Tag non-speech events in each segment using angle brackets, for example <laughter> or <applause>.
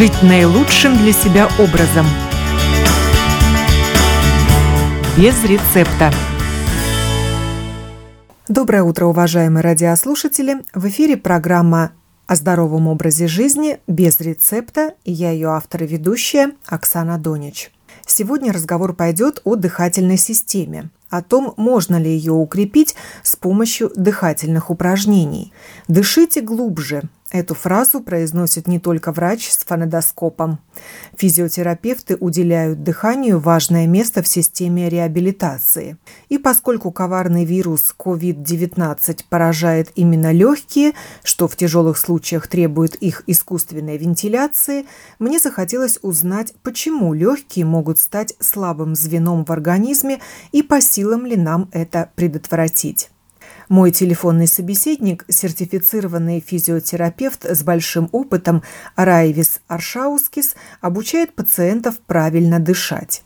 жить наилучшим для себя образом. Без рецепта. Доброе утро, уважаемые радиослушатели! В эфире программа о здоровом образе жизни без рецепта, и я ее автор и ведущая Оксана Донич. Сегодня разговор пойдет о дыхательной системе, о том, можно ли ее укрепить с помощью дыхательных упражнений. Дышите глубже, Эту фразу произносит не только врач с фонодоскопом. Физиотерапевты уделяют дыханию важное место в системе реабилитации. И поскольку коварный вирус COVID-19 поражает именно легкие, что в тяжелых случаях требует их искусственной вентиляции, мне захотелось узнать, почему легкие могут стать слабым звеном в организме и по силам ли нам это предотвратить. Мой телефонный собеседник – сертифицированный физиотерапевт с большим опытом Райвис Аршаускис обучает пациентов правильно дышать.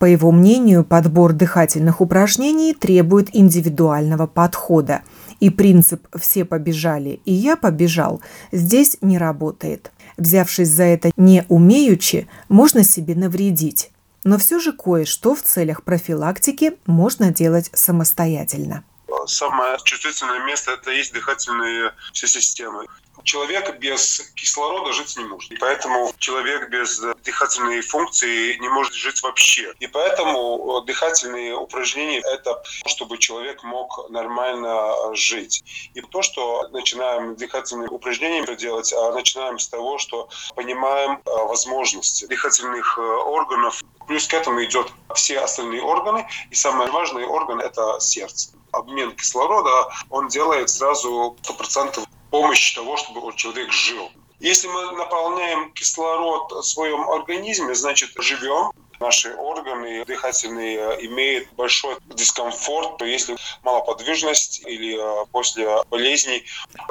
По его мнению, подбор дыхательных упражнений требует индивидуального подхода, и принцип «все побежали, и я побежал» здесь не работает. Взявшись за это не умеючи, можно себе навредить. Но все же кое-что в целях профилактики можно делать самостоятельно самое чувствительное место – это есть дыхательные все системы. Человек без кислорода жить не может. И поэтому человек без дыхательной функции не может жить вообще. И поэтому дыхательные упражнения – это чтобы человек мог нормально жить. И то, что начинаем дыхательные упражнения делать, а начинаем с того, что понимаем а, возможности дыхательных э, органов. Плюс к этому идет все остальные органы. И самый важный орган – это сердце обмен кислорода, он делает сразу 100% помощь того, чтобы человек жил. Если мы наполняем кислород в своем организме, значит, живем, наши органы дыхательные э, имеют большой дискомфорт, если малоподвижность или э, после болезней.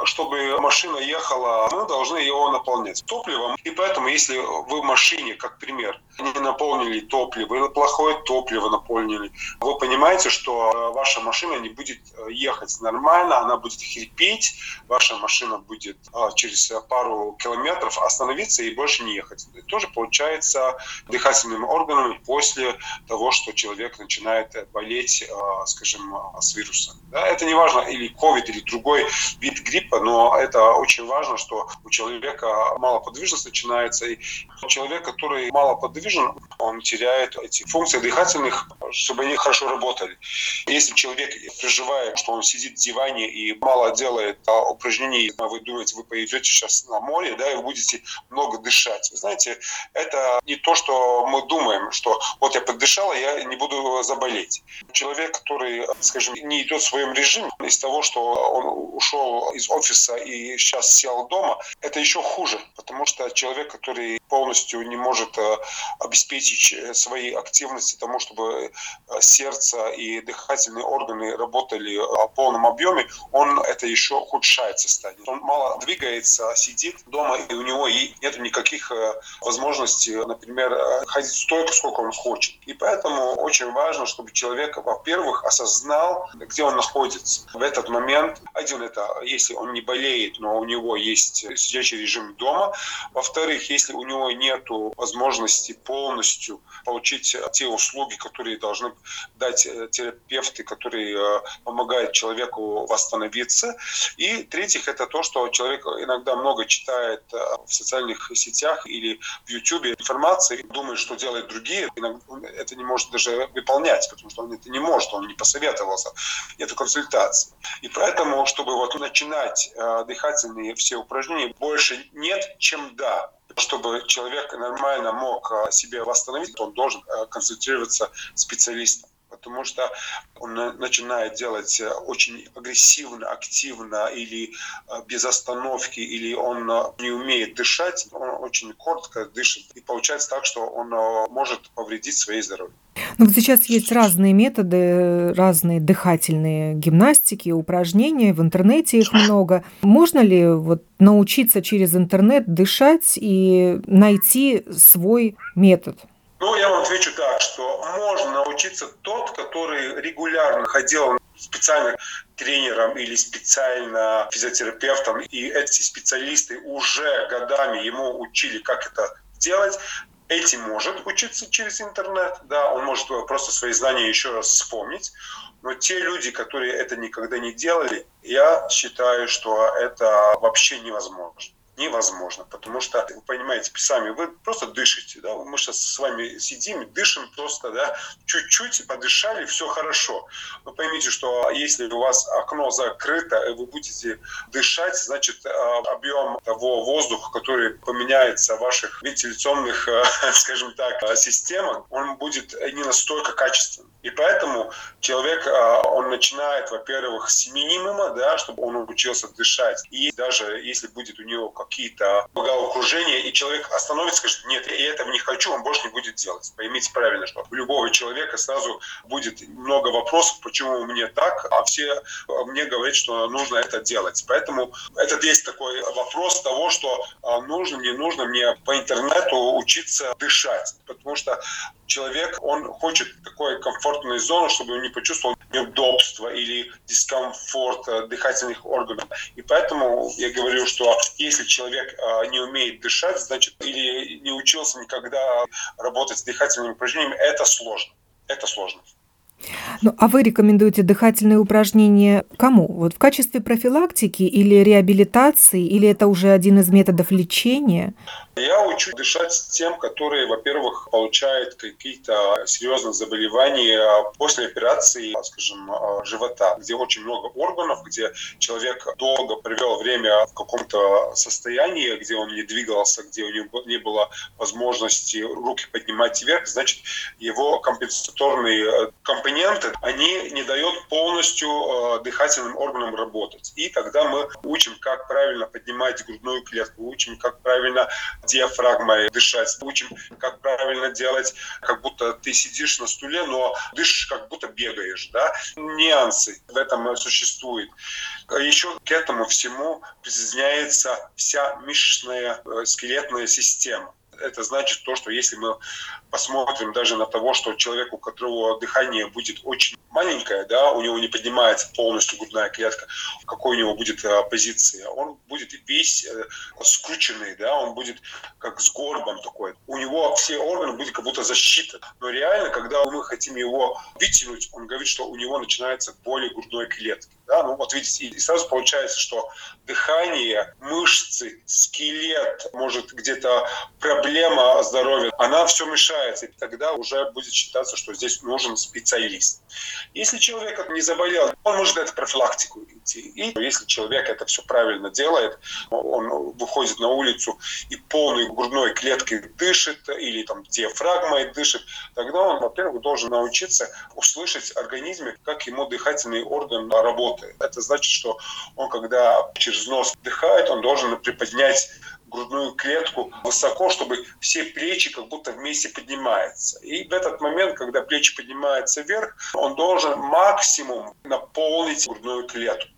Чтобы машина ехала, мы должны ее наполнять топливом. И поэтому, если вы в машине, как пример, не наполнили топливо или плохое топливо наполнили, вы понимаете, что э, ваша машина не будет ехать нормально, она будет хрипеть, ваша машина будет через пару километров остановиться и больше не ехать. Это тоже получается дыхательным органом органами после того, что человек начинает болеть, э, скажем, с вирусом. Да, это не важно, или COVID, или другой вид гриппа, но это очень важно, что у человека малоподвижность начинается, и человек, который малоподвижен, он теряет эти функции дыхательных, чтобы они хорошо работали. Если человек переживает, что он сидит в диване и мало делает а, упражнений, вы думаете, вы поедете сейчас на море, да, и будете много дышать. Вы знаете, это не то, что мы думаем что вот я поддышал, я не буду заболеть. Человек, который, скажем, не идет в своем режиме, из того, что он ушел из офиса и сейчас сел дома, это еще хуже, потому что человек, который полностью не может э, обеспечить э, свои активности тому, чтобы сердце и дыхательные органы работали в полном объеме, он это еще ухудшает состояние. Он мало двигается, сидит дома, и у него нет никаких возможностей, например, ходить стойко, сколько он хочет. И поэтому очень важно, чтобы человек, во-первых, осознал, где он находится в этот момент. Один это, если он не болеет, но у него есть сидячий режим дома. Во-вторых, если у него нет возможности полностью получить те услуги, которые должны дать э, терапевты, которые э, помогают человеку восстановиться. И третьих это то, что человек иногда много читает э, в социальных сетях или в YouTube информации, думает, что делает другие иногда это не может даже выполнять, потому что он это не может, он не посоветовался, это консультация. И поэтому, чтобы вот начинать дыхательные все упражнения, больше нет, чем да чтобы человек нормально мог э, себе восстановить, он должен э, консультироваться специалистом потому что он начинает делать э, очень агрессивно, активно или э, без остановки, или он э, не умеет дышать, он очень коротко дышит. И получается так, что он может повредить своей здоровье. Ну вот сейчас есть разные методы, разные дыхательные гимнастики, упражнения, в интернете их много. Можно ли вот научиться через интернет дышать и найти свой метод? Ну, я вам отвечу так, что можно научиться тот, который регулярно ходил специально тренером или специально физиотерапевтом, и эти специалисты уже годами ему учили, как это делать. Этим может учиться через интернет, да, он может просто свои знания еще раз вспомнить. Но те люди, которые это никогда не делали, я считаю, что это вообще невозможно невозможно, потому что, вы понимаете, сами вы просто дышите, да, мы сейчас с вами сидим, дышим просто, да, чуть-чуть подышали, все хорошо. Но поймите, что если у вас окно закрыто, и вы будете дышать, значит, а, объем того воздуха, который поменяется в ваших вентиляционных, <laughs> скажем так, системах, он будет не настолько качественным. И поэтому человек, а, он начинает, во-первых, с минимума, да, чтобы он учился дышать. И даже если будет у него какие-то головокружения, и человек остановится, скажет, нет, я этого не хочу, он больше не будет делать. Поймите правильно, что у любого человека сразу будет много вопросов, почему мне так, а все мне говорят, что нужно это делать. Поэтому это есть такой вопрос того, что а, нужно, не нужно мне по интернету учиться дышать. Потому что человек, он хочет такой комфортной зоны, чтобы он не почувствовал неудобства или дискомфорт э, дыхательных органов. И поэтому я говорю, что если человек э, не умеет дышать, значит, или не учился никогда работать с дыхательными упражнениями, это сложно. Это сложно. Ну, а вы рекомендуете дыхательные упражнения кому? Вот в качестве профилактики или реабилитации, или это уже один из методов лечения? Я учу дышать тем, которые, во-первых, получают какие-то серьезные заболевания после операции, скажем, живота, где очень много органов, где человек долго провел время в каком-то состоянии, где он не двигался, где у него не было возможности руки поднимать вверх, значит, его компенсаторные компоненты, они не дают полностью э, дыхательным органам работать. И тогда мы учим, как правильно поднимать грудную клетку, учим, как правильно диафрагмой дышать. Учим, как правильно делать, как будто ты сидишь на стуле, но дышишь, как будто бегаешь. Да? Нюансы в этом существуют. Еще к этому всему присоединяется вся мышечная э, скелетная система. Это значит то, что если мы посмотрим даже на того, что человек, у которого дыхание будет очень маленькое, да, у него не поднимается полностью грудная клетка, какой у него будет э, позиция, он будет весь э, скрученный, да, он будет как с горбом такой. У него все органы будут как будто защита. Но реально, когда мы хотим его вытянуть, он говорит, что у него начинается боли грудной клетки. Да? Ну вот видите, и сразу получается, что дыхание, мышцы, скелет, может где-то проблема здоровья, она все мешается. И тогда уже будет считаться, что здесь нужен специалист. Если человек не заболел, он может это профилактику идти. И если человек это все правильно делает, он выходит на улицу и полной грудной клеткой дышит или там диафрагмой дышит, тогда он, во-первых, должен научиться услышать в организме, как ему дыхательный орган работает. Это значит, что он, когда через нос вдыхает, он должен приподнять грудную клетку высоко, чтобы все плечи как будто вместе поднимаются. И в этот момент, когда плечи поднимаются вверх, он должен максимум наполнить грудную клетку.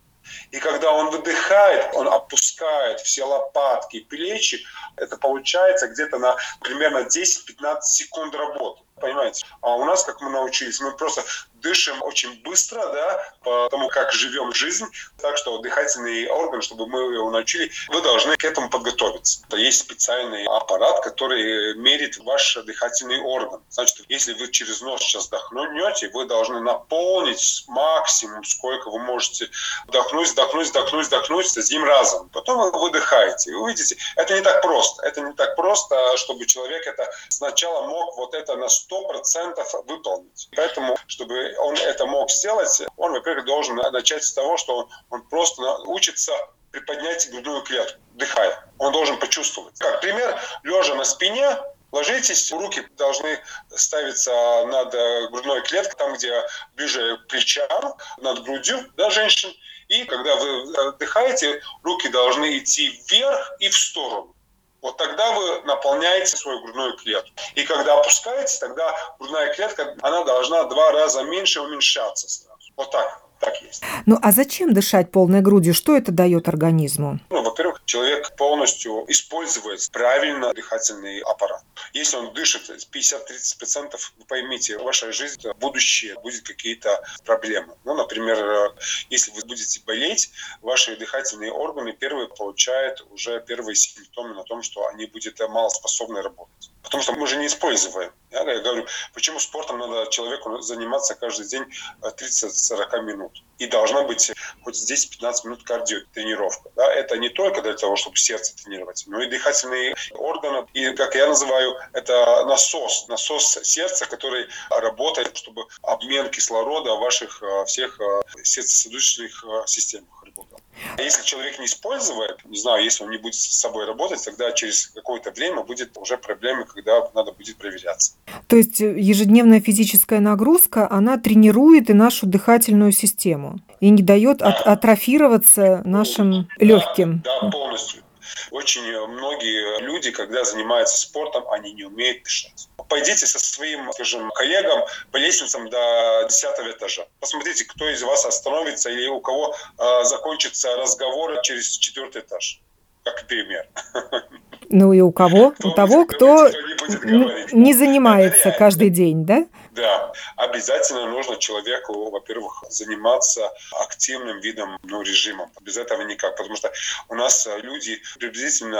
И когда он выдыхает, он опускает все лопатки, плечи, это получается где-то на примерно 10-15 секунд работы. Понимаете? А у нас, как мы научились, мы просто дышим очень быстро, да, по тому, как живем жизнь. Так что дыхательный орган, чтобы мы его научили, вы должны к этому подготовиться. Есть специальный аппарат, который мерит ваш дыхательный орган. Значит, если вы через нос сейчас вдохнете, вы должны наполнить максимум, сколько вы можете вдохнуть, вдохнуть, вдохнуть, вдохнуть с одним разом. Потом вы выдыхаете. И вы увидите, это не так просто. Это не так просто, чтобы человек это сначала мог вот это на 100% выполнить. Поэтому, чтобы он это мог сделать, он, во-первых, должен начать с того, что он, он просто учится приподнять грудную клетку, дыхая. Он должен почувствовать. Как пример, лежа на спине, ложитесь, руки должны ставиться над грудной клеткой, там, где ближе к плечам, над грудью, да, женщин. И когда вы отдыхаете, руки должны идти вверх и в сторону вот тогда вы наполняете свою грудную клетку. И когда опускаете, тогда грудная клетка, она должна два раза меньше уменьшаться сразу. Вот так. Так есть. Ну а зачем дышать полной грудью? Что это дает организму? Ну, во-первых, человек полностью использует правильно дыхательный аппарат. Если он дышит 50-30%, вы поймите, в вашей жизни в будущее будет какие-то проблемы. Ну, например, если вы будете болеть, ваши дыхательные органы первые получают уже первые симптомы на том, что они будут мало способны работать. Потому что мы же не используем. Я говорю, почему спортом надо человеку заниматься каждый день 30-40 минут. И должна быть хоть 10-15 минут кардиотренировка. Да? Это не только для того, чтобы сердце тренировать, но и дыхательные органы. И, как я называю, это насос, насос сердца, который работает, чтобы обмен кислорода в ваших э, всех э, сердцесосудистых э, системах работал. А если человек не использует, не знаю, если он не будет с собой работать, тогда через какое-то время будет уже проблемы, когда надо будет проверяться. То есть ежедневная физическая нагрузка, она тренирует и нашу дыхательную систему и не дает да. от, атрофироваться нашим да, легким. Да, полностью. Очень многие люди, когда занимаются спортом, они не умеют дышать. Пойдите со своим, скажем, коллегам по лестницам до 10 этажа. Посмотрите, кто из вас остановится или у кого э, закончится разговор через четвертый этаж как пример. Ну и у кого? Кто у того, кто не занимается каждый день, да? Да, обязательно нужно человеку, во-первых, заниматься активным видом ну, режимом. Без этого никак, потому что у нас э, люди приблизительно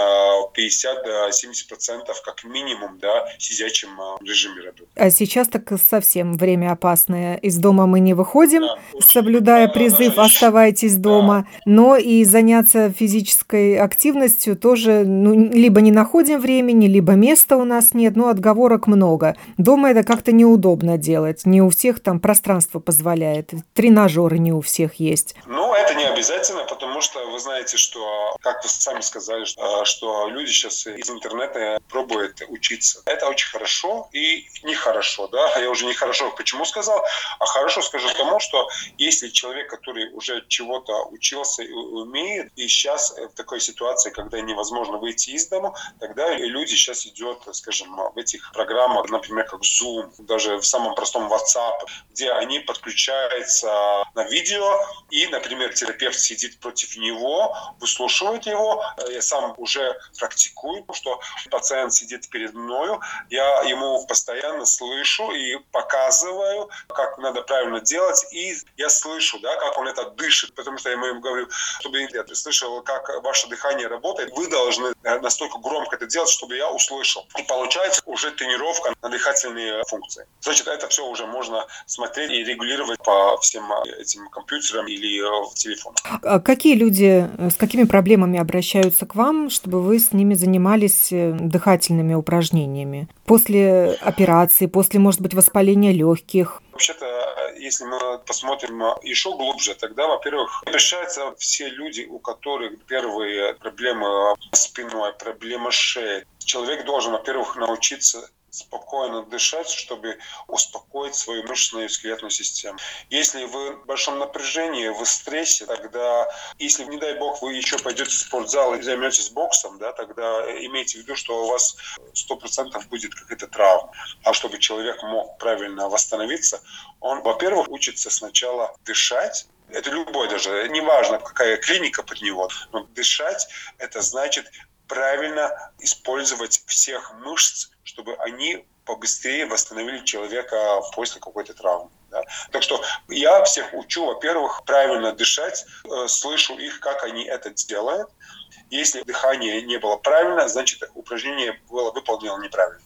50-70% как минимум да, в сидячем э, режиме работают. А сейчас так совсем время опасное. Из дома мы не выходим, да, соблюдая да, призыв да, «оставайтесь дома», да. но и заняться физической активностью тоже ну, либо не находим времени, либо места у нас нет, но отговорок много. Дома это как-то неудобно удобно делать. Не у всех там пространство позволяет. Тренажеры не у всех есть. Ну, это не обязательно, потому что вы знаете, что, как вы сами сказали, что, что люди сейчас из интернета пробуют учиться. Это очень хорошо и нехорошо. Да? <laughs> Я уже нехорошо почему сказал, а хорошо скажу тому, что если человек, который уже чего-то учился и умеет, и сейчас в такой ситуации, когда невозможно выйти из дома, тогда люди сейчас идет, скажем, в этих программах, например, как Zoom, даже в самом простом WhatsApp, где они подключаются на видео, и, например, терапевт сидит против него, выслушивает его. Я сам уже практикую, что пациент сидит перед мною, я ему постоянно слышу и показываю, как надо правильно делать, и я слышу, да, как он это дышит, потому что я ему говорю, чтобы я слышал, как ваше дыхание работает, вы должны настолько громко это делать, чтобы я услышал. И получается уже тренировка на дыхательные функции. Значит, это все уже можно смотреть и регулировать по всем этим компьютерам или в телефонах. А какие люди с какими проблемами обращаются к вам, чтобы вы с ними занимались э, дыхательными упражнениями? После операции, после, может быть, воспаления легких? Вообще-то, если мы посмотрим еще глубже, тогда, во-первых, обращаются все люди, у которых первые проблемы спиной, проблемы шеи. Человек должен, во-первых, научиться спокойно дышать, чтобы успокоить свою мышечную и скелетную систему. Если вы в большом напряжении, вы в стрессе, тогда, если, не дай бог, вы еще пойдете в спортзал и займетесь боксом, да, тогда имейте в виду, что у вас 100% будет какая-то травма. А чтобы человек мог правильно восстановиться, он, во-первых, учится сначала дышать, это любой даже, неважно, какая клиника под него, но дышать – это значит правильно использовать всех мышц, чтобы они побыстрее восстановили человека после какой-то травмы. Да. Так что я всех учу, во-первых, правильно дышать, э, слышу их, как они это делают. Если дыхание не было правильно, значит упражнение было выполнено неправильно.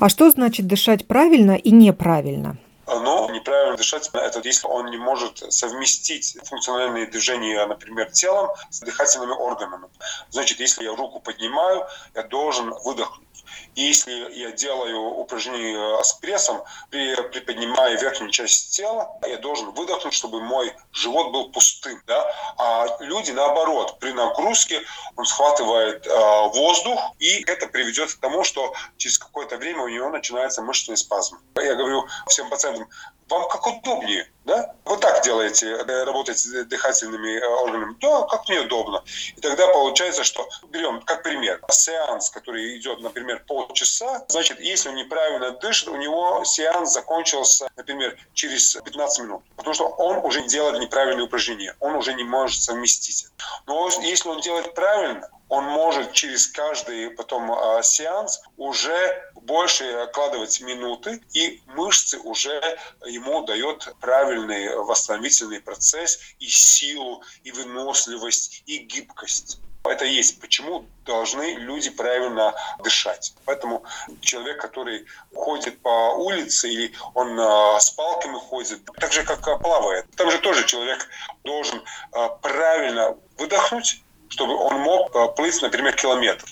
А что значит дышать правильно и неправильно? Но неправильно дышать, это если он не может совместить функциональные движения, например, телом с дыхательными органами. Значит, если я руку поднимаю, я должен выдохнуть. И если я делаю упражнение с прессом, при, приподнимая верхнюю часть тела, я должен выдохнуть, чтобы мой живот был пустым. Да? А люди, наоборот, при нагрузке он схватывает э, воздух, и это приведет к тому, что через какое-то время у него начинается мышечный спазм. Я говорю всем пациентам, вам как удобнее, да? Вот так делаете, э, работаете с дыхательными э, органами. Да, как мне удобно. И тогда получается, что берем, как пример, сеанс, который идет, например, полчаса, значит, если он неправильно дышит, у него сеанс закончился, например, через 15 минут. Потому что он уже делает неправильные упражнения, он уже не может совместить. Но если он делает правильно, он может через каждый потом а, сеанс уже больше кладывать минуты, и мышцы уже ему дает правильный восстановительный процесс и силу, и выносливость, и гибкость. Это есть. Почему должны люди правильно дышать? Поэтому человек, который ходит по улице или он а, с палками ходит, так же, как плавает, там же тоже человек должен а, правильно выдохнуть, чтобы он мог а, плыть, например, километр.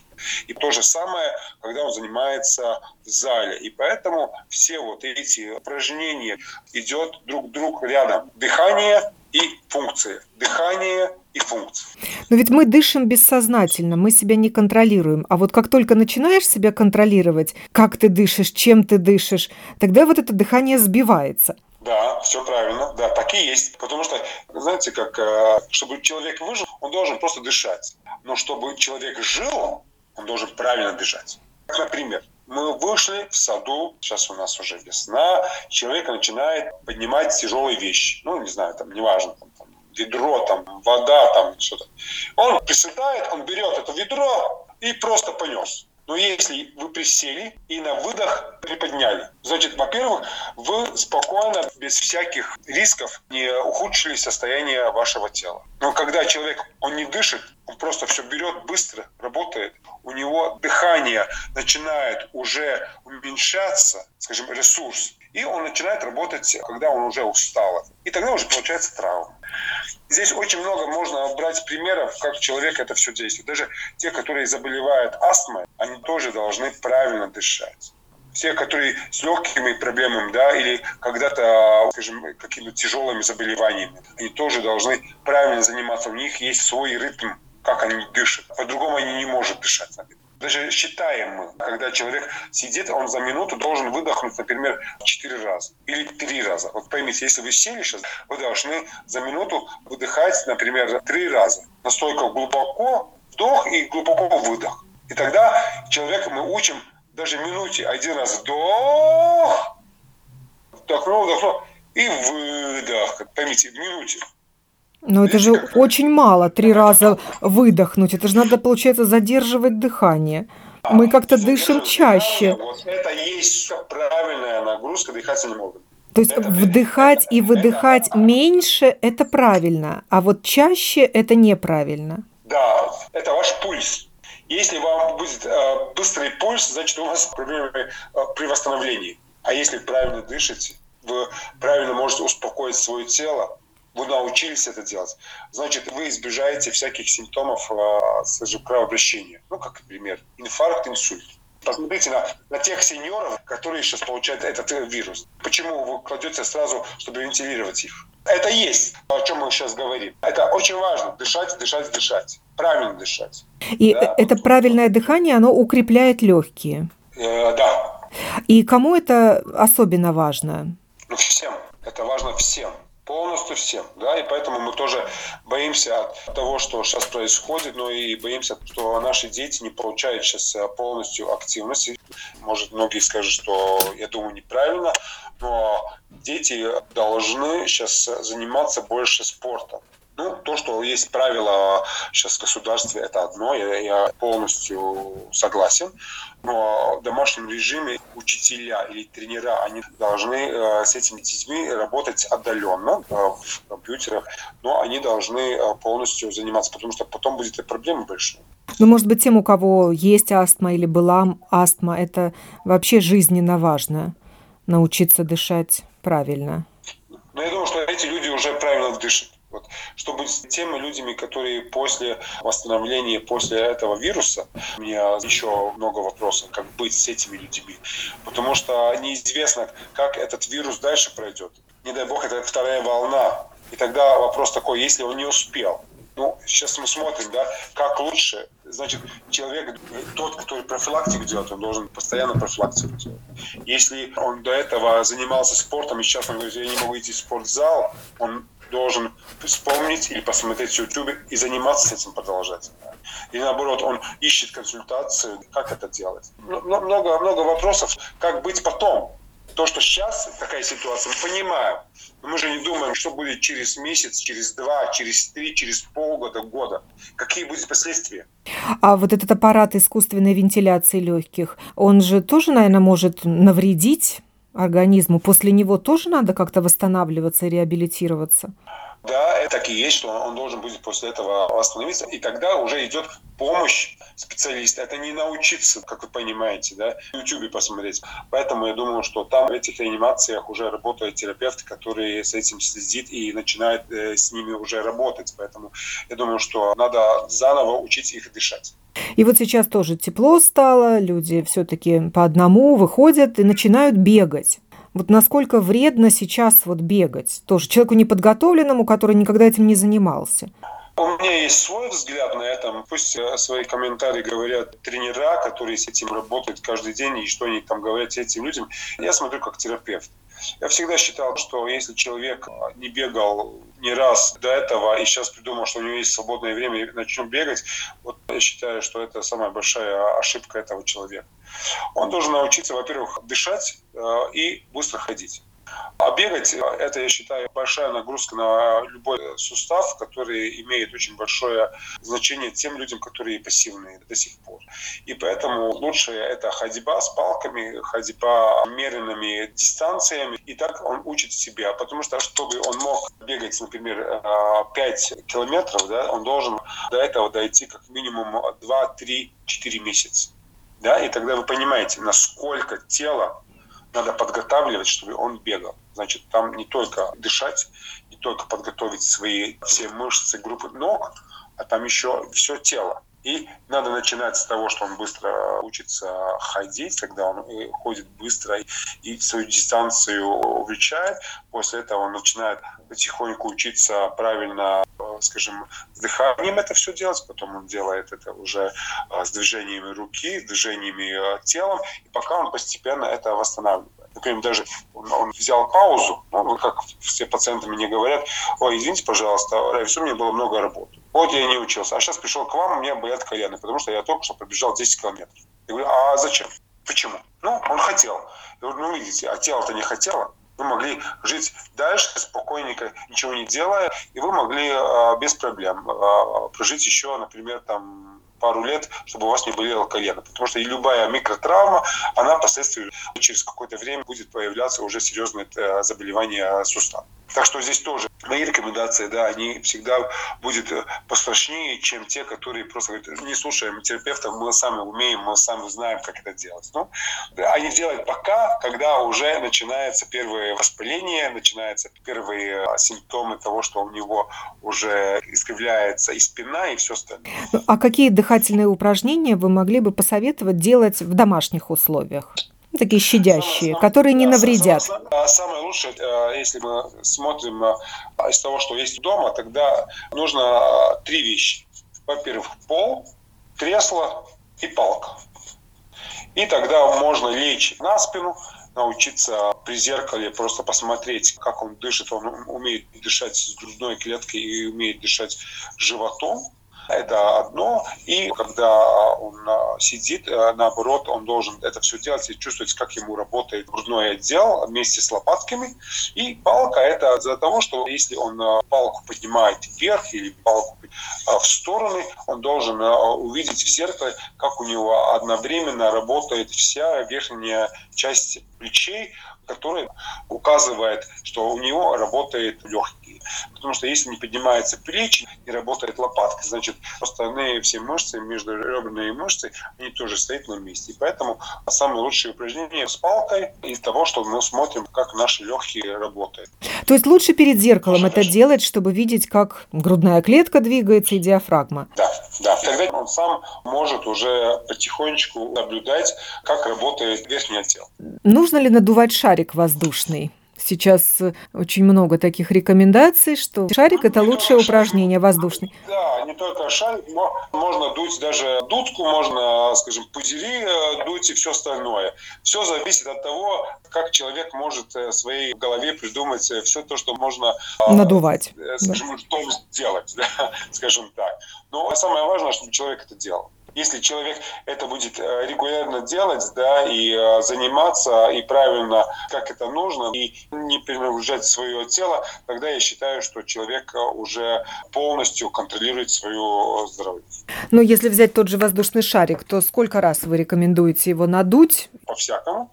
И то же самое, когда он занимается в зале. И поэтому все вот эти упражнения идет друг друг рядом. Дыхание и функции. Дыхание и функции. Но ведь мы дышим бессознательно, мы себя не контролируем. А вот как только начинаешь себя контролировать, как ты дышишь, чем ты дышишь, тогда вот это дыхание сбивается. Да, все правильно. Да, так и есть. Потому что, знаете, как, э, чтобы человек выжил, он должен просто дышать. Но чтобы человек жил, он должен правильно дышать. Например, мы вышли в саду, сейчас у нас уже весна, человек начинает поднимать тяжелые вещи. Ну, не знаю, там, неважно, там, там ведро, там, вода, там, что-то. Он приседает, он берет это ведро и просто понес. Но если вы присели и на выдох приподняли, значит, во-первых, вы спокойно, без всяких рисков не ухудшили состояние вашего тела. Но когда человек, он не дышит, он просто все берет быстро, работает, у него дыхание начинает уже уменьшаться, скажем, ресурс, и он начинает работать, когда он уже устал. И тогда уже получается травма. Здесь очень много можно брать примеров, как человек это все действует. Даже те, которые заболевают астмой, они тоже должны правильно дышать. Все, которые с легкими проблемами, да, или когда-то, скажем, какими-то тяжелыми заболеваниями, они тоже должны правильно заниматься. У них есть свой ритм, как они дышат. По-другому они не могут дышать. Даже считаем мы, когда человек сидит, он за минуту должен выдохнуть, например, четыре раза или три раза. Вот поймите, если вы сели сейчас, вы должны за минуту выдыхать, например, три раза. Настолько глубоко вдох и глубоко выдох. И тогда человека мы учим даже минуте один раз вдох, вдохнул, вдохнул и выдох. Поймите, в минуте. Но это же очень мало, три раза выдохнуть. Это же надо, получается, задерживать дыхание. Мы как-то дышим чаще. Вот это есть правильная нагрузка дыхательным органам. То есть это вдыхать и выдыхать это... меньше – это правильно, а вот чаще – это неправильно. Да, это ваш пульс. Если вам будет э, быстрый пульс, значит, у вас проблемы э, при восстановлении. А если правильно дышите, вы правильно можете успокоить свое тело, вы научились это делать, значит, вы избежаете всяких симптомов, а, скажем, кровообращения. Ну, как пример, инфаркт, инсульт. Посмотрите на, на тех сеньоров, которые сейчас получают этот вирус. Почему вы кладете сразу, чтобы вентилировать их? Это есть, о чем мы сейчас говорим. Это очень важно. Дышать, дышать, дышать. Правильно дышать. И да? это правильное дыхание, оно укрепляет легкие. Э, да. И кому это особенно важно? Ну, всем. Это важно всем полностью всем, да, и поэтому мы тоже боимся от того, что сейчас происходит, но и боимся, что наши дети не получают сейчас э, полностью активности. Может, многие скажут, что я думаю неправильно, но дети должны сейчас заниматься больше спортом. Ну, то, что есть правила сейчас в государстве, это одно, я, я полностью согласен. Но в домашнем режиме учителя или тренера, они должны э, с этими детьми работать отдаленно э, в компьютерах, но они должны э, полностью заниматься, потому что потом будет проблема большая. Ну, может быть, тем, у кого есть астма или была астма, это вообще жизненно важно научиться дышать правильно. Ну, я думаю, что эти люди уже правильно дышат. Вот. Что будет с теми людьми, которые после восстановления, после этого вируса, у меня еще много вопросов, как быть с этими людьми. Потому что неизвестно, как этот вирус дальше пройдет. Не дай бог, это вторая волна. И тогда вопрос такой, если он не успел, ну, сейчас мы смотрим, да, как лучше. Значит, человек, тот, который профилактику делает, он должен постоянно профилактику делать. Если он до этого занимался спортом, и сейчас он говорит, я не могу идти в спортзал, он должен вспомнить или посмотреть в YouTube и заниматься этим продолжать. Или наоборот, он ищет консультацию, как это делать. Много, много вопросов, как быть потом. То, что сейчас такая ситуация, мы понимаем. Но мы же не думаем, что будет через месяц, через два, через три, через полгода, года. Какие будут последствия. А вот этот аппарат искусственной вентиляции легких, он же тоже, наверное, может навредить организму. После него тоже надо как-то восстанавливаться и реабилитироваться. Да, это так и есть, что он должен будет после этого восстановиться. И тогда уже идет помощь специалиста. Это не научиться, как вы понимаете, да, в YouTube посмотреть. Поэтому я думаю, что там в этих реанимациях уже работают терапевты, которые с этим следит и начинают э, с ними уже работать. Поэтому я думаю, что надо заново учить их дышать. И вот сейчас тоже тепло стало, люди все-таки по одному выходят и начинают бегать. Вот насколько вредно сейчас вот бегать? Тоже человеку неподготовленному, который никогда этим не занимался. У меня есть свой взгляд на это. Пусть э, свои комментарии говорят тренера, которые с этим работают каждый день, и что они там говорят этим людям. Я смотрю как терапевт. Я всегда считал, что если человек не бегал ни раз до этого и сейчас придумал, что у него есть свободное время и начнет бегать, вот я считаю, что это самая большая ошибка этого человека. Он должен научиться, во-первых, дышать э, и быстро ходить. Бегать – это, я считаю, большая нагрузка на любой сустав, который имеет очень большое значение тем людям, которые пассивные до сих пор. И поэтому лучше это ходьба с палками, ходьба меренными дистанциями, и так он учит себя. Потому что, чтобы он мог бегать, например, 5 э, километров, да, он должен до этого дойти как минимум 2, 3, 4 месяца. Да, и тогда вы понимаете, насколько тело надо подготавливать, чтобы он бегал. Значит, там не только дышать, не только подготовить свои все мышцы, группы ног, а там еще все тело. И надо начинать с того, что он быстро учится ходить, когда он э, ходит быстро и свою дистанцию увеличает. После этого он начинает потихоньку учиться правильно, э, скажем, с дыханием это все делать. Потом он делает это уже э, с движениями руки, с движениями телом. И пока он постепенно это восстанавливает например, даже он, он взял паузу, ну, как все пациенты мне говорят, ой, извините, пожалуйста, Равис, у меня было много работы. Вот я не учился, а сейчас пришел к вам, у меня болят колено, потому что я только что пробежал 10 километров. Я говорю, а зачем? Почему? Ну, он хотел. Я говорю, ну, видите, а тело-то не хотело. Вы могли жить дальше, спокойненько, ничего не делая, и вы могли э, без проблем э, прожить еще, например, там пару лет, чтобы у вас не болело колено. Потому что и любая микротравма, она последствия через какое-то время будет появляться уже серьезное э, заболевание сустава. Так что здесь тоже мои рекомендации, да, они всегда будут э, пострашнее, чем те, которые просто говорят, не слушаем терапевтов, мы сами умеем, мы сами знаем, как это делать. Ну, они делают пока, когда уже начинается первое воспаление, начинаются первые э, симптомы того, что у него уже искривляется и спина, и все остальное. А какие дыхательные упражнения вы могли бы посоветовать делать в домашних условиях? Такие щадящие, которые не навредят. Самое, самое лучшее, э, если мы смотрим э, из того, что есть дома, тогда нужно э, три вещи. Во-первых, пол, кресло и палка. И тогда можно лечь на спину, научиться при зеркале просто посмотреть, как он дышит. Он умеет дышать с грудной клеткой и умеет дышать животом. Это одно. И когда он а, сидит, э, наоборот, он должен это все делать и чувствовать, как ему работает грудной отдел вместе с лопатками. И палка это из-за того, что если он а, палку поднимает вверх или палку а, в стороны, он должен увидеть в зеркале, как у него одновременно работает вся верхняя часть плечей, которая указывает, что у него работает легкий. Потому что если не поднимается плечи, не работает лопатка, значит, остальные все мышцы, междуреберные мышцы, они тоже стоят на месте. И поэтому самое лучшее упражнение с палкой из того, что мы смотрим, как наши легкие работают. То есть лучше перед зеркалом это делать, чтобы видеть, как грудная клетка двигается и диафрагма? Да, да. Тогда он сам может уже потихонечку наблюдать, как работает верхнее тело. Нужно ли надувать шарик воздушный? Сейчас э, очень много таких рекомендаций, что шарик – это лучшее упражнение воздушный. Да, не только шарик, но можно дуть даже дудку, можно, скажем, пузыри э, дуть и все остальное. Все зависит от того, как человек может в своей голове придумать все то, что можно надувать, скажем, да. что сделать, <laughs> да, скажем так. Но самое важное, чтобы человек это делал. Если человек это будет э, регулярно делать, да, и э, заниматься, и правильно, как это нужно, и не перегружать свое тело, тогда я считаю, что человек э, уже полностью контролирует свое здоровье. Но если взять тот же воздушный шарик, то сколько раз вы рекомендуете его надуть? По-всякому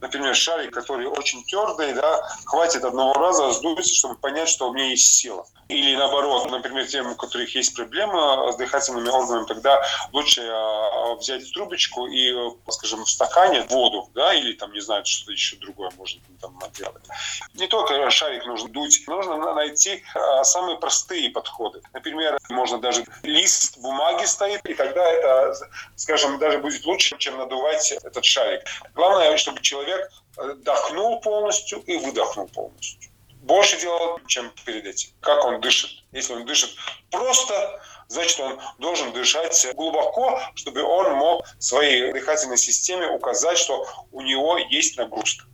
например, шарик, который очень твердый, да, хватит одного раза сдуть, чтобы понять, что у меня есть сила. Или наоборот, например, тем, у которых есть проблемы с дыхательными органами, тогда лучше а, взять трубочку и, скажем, в стакане воду, да, или там, не знаю, что еще другое можно там делать. Не только шарик нужно дуть, нужно найти а, самые простые подходы. Например, можно даже лист бумаги стоит, и тогда это, скажем, даже будет лучше, чем надувать этот шарик. Главное, чтобы человек вдохнул полностью и выдохнул полностью больше делал, чем перед этим. Как он дышит. Если он дышит просто, значит, он должен дышать глубоко, чтобы он мог своей дыхательной системе указать, что у него есть нагрузка.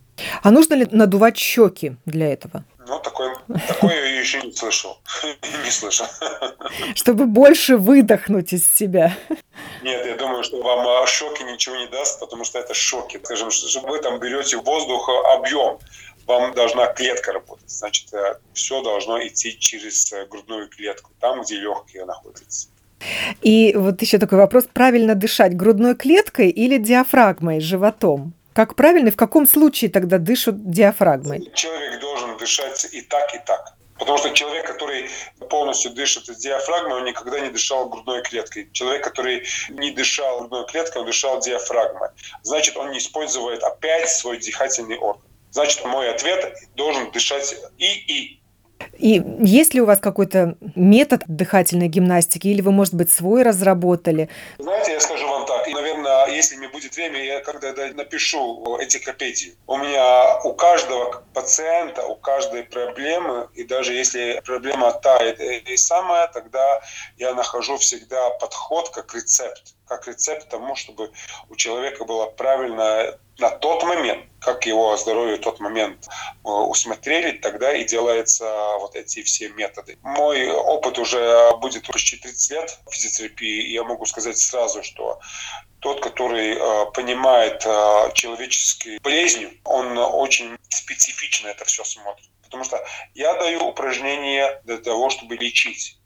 А нужно ли надувать щеки для этого? Ну, такое, такое я еще не слышал. <laughs> Не слышал. Чтобы больше выдохнуть из себя. Нет, я думаю, что вам шоки ничего не даст, потому что это шоки. Скажем, что вы там берете воздух объем вам должна клетка работать. Значит, э, все должно идти через э, грудную клетку, там, где легкие находятся. И вот еще такой вопрос. Правильно дышать грудной клеткой или диафрагмой, животом? Как правильно и в каком случае тогда дышат диафрагмой? Человек должен дышать и так, и так. Потому что человек, который полностью дышит из диафрагмы, он никогда не дышал грудной клеткой. Человек, который не дышал грудной клеткой, он дышал диафрагмой. Значит, он не использует опять свой дыхательный орган. Значит, мой ответ должен дышать и-и. И есть ли у вас какой-то метод дыхательной гимнастики, или вы, может быть, свой разработали? Знаете, я скажу вам так, и, наверное, если мне будет время, я когда напишу энциклопедию. У меня у каждого пациента, у каждой проблемы, и даже если проблема та и самая, тогда я нахожу всегда подход как рецепт как рецепт тому, чтобы у человека было правильно на тот момент, как его здоровье в тот момент э, усмотрели, тогда и делаются вот эти все методы. Мой опыт уже будет почти 30 лет в физиотерапии, и я могу сказать сразу, что тот, который э, понимает э, человеческую болезнь, он очень специфично это все смотрит. Потому что я даю упражнения для того, чтобы лечить.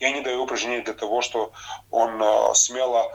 Я не даю упражнения для того, что он смело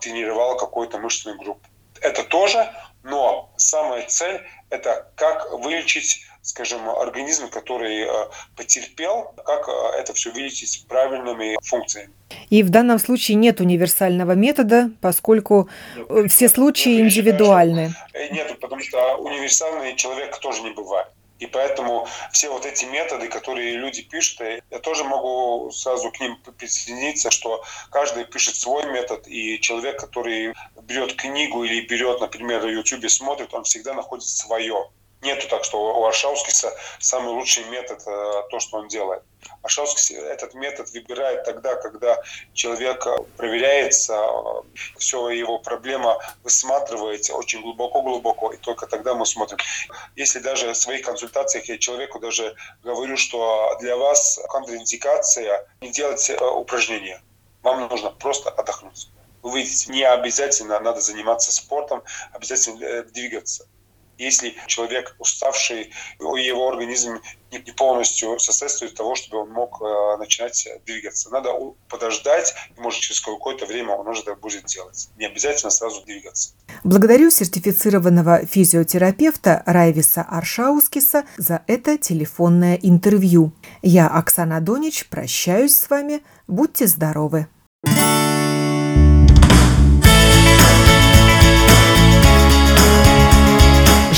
тренировал какую-то мышечную группу. Это тоже, но самая цель – это как вылечить скажем, организм, который э, потерпел, как э, это все вылечить правильными функциями. И в данном случае нет универсального метода, поскольку нет, все случаи индивидуальны. Нет, потому что универсальный человек тоже не бывает. И поэтому все вот эти методы, которые люди пишут, я тоже могу сразу к ним присоединиться, что каждый пишет свой метод, и человек, который берет книгу или берет, например, на YouTube смотрит, он всегда находит свое. Нету так, что у Аршаускиса самый лучший метод э, то, что он делает. Аршаускис этот метод выбирает тогда, когда человек проверяется, э, все его проблема высматриваете очень глубоко-глубоко, и только тогда мы смотрим. Если даже в своих консультациях я человеку даже говорю, что для вас контраиндикация не делать э, упражнения, вам нужно просто отдохнуть. Вы видите, не обязательно надо заниматься спортом, обязательно двигаться если человек уставший, его организм не полностью соответствует того, чтобы он мог э, начинать двигаться. Надо подождать, и может через какое-то время он уже это будет делать. Не обязательно сразу двигаться. Благодарю сертифицированного физиотерапевта Райвиса Аршаускиса за это телефонное интервью. Я, Оксана Донич, прощаюсь с вами. Будьте здоровы!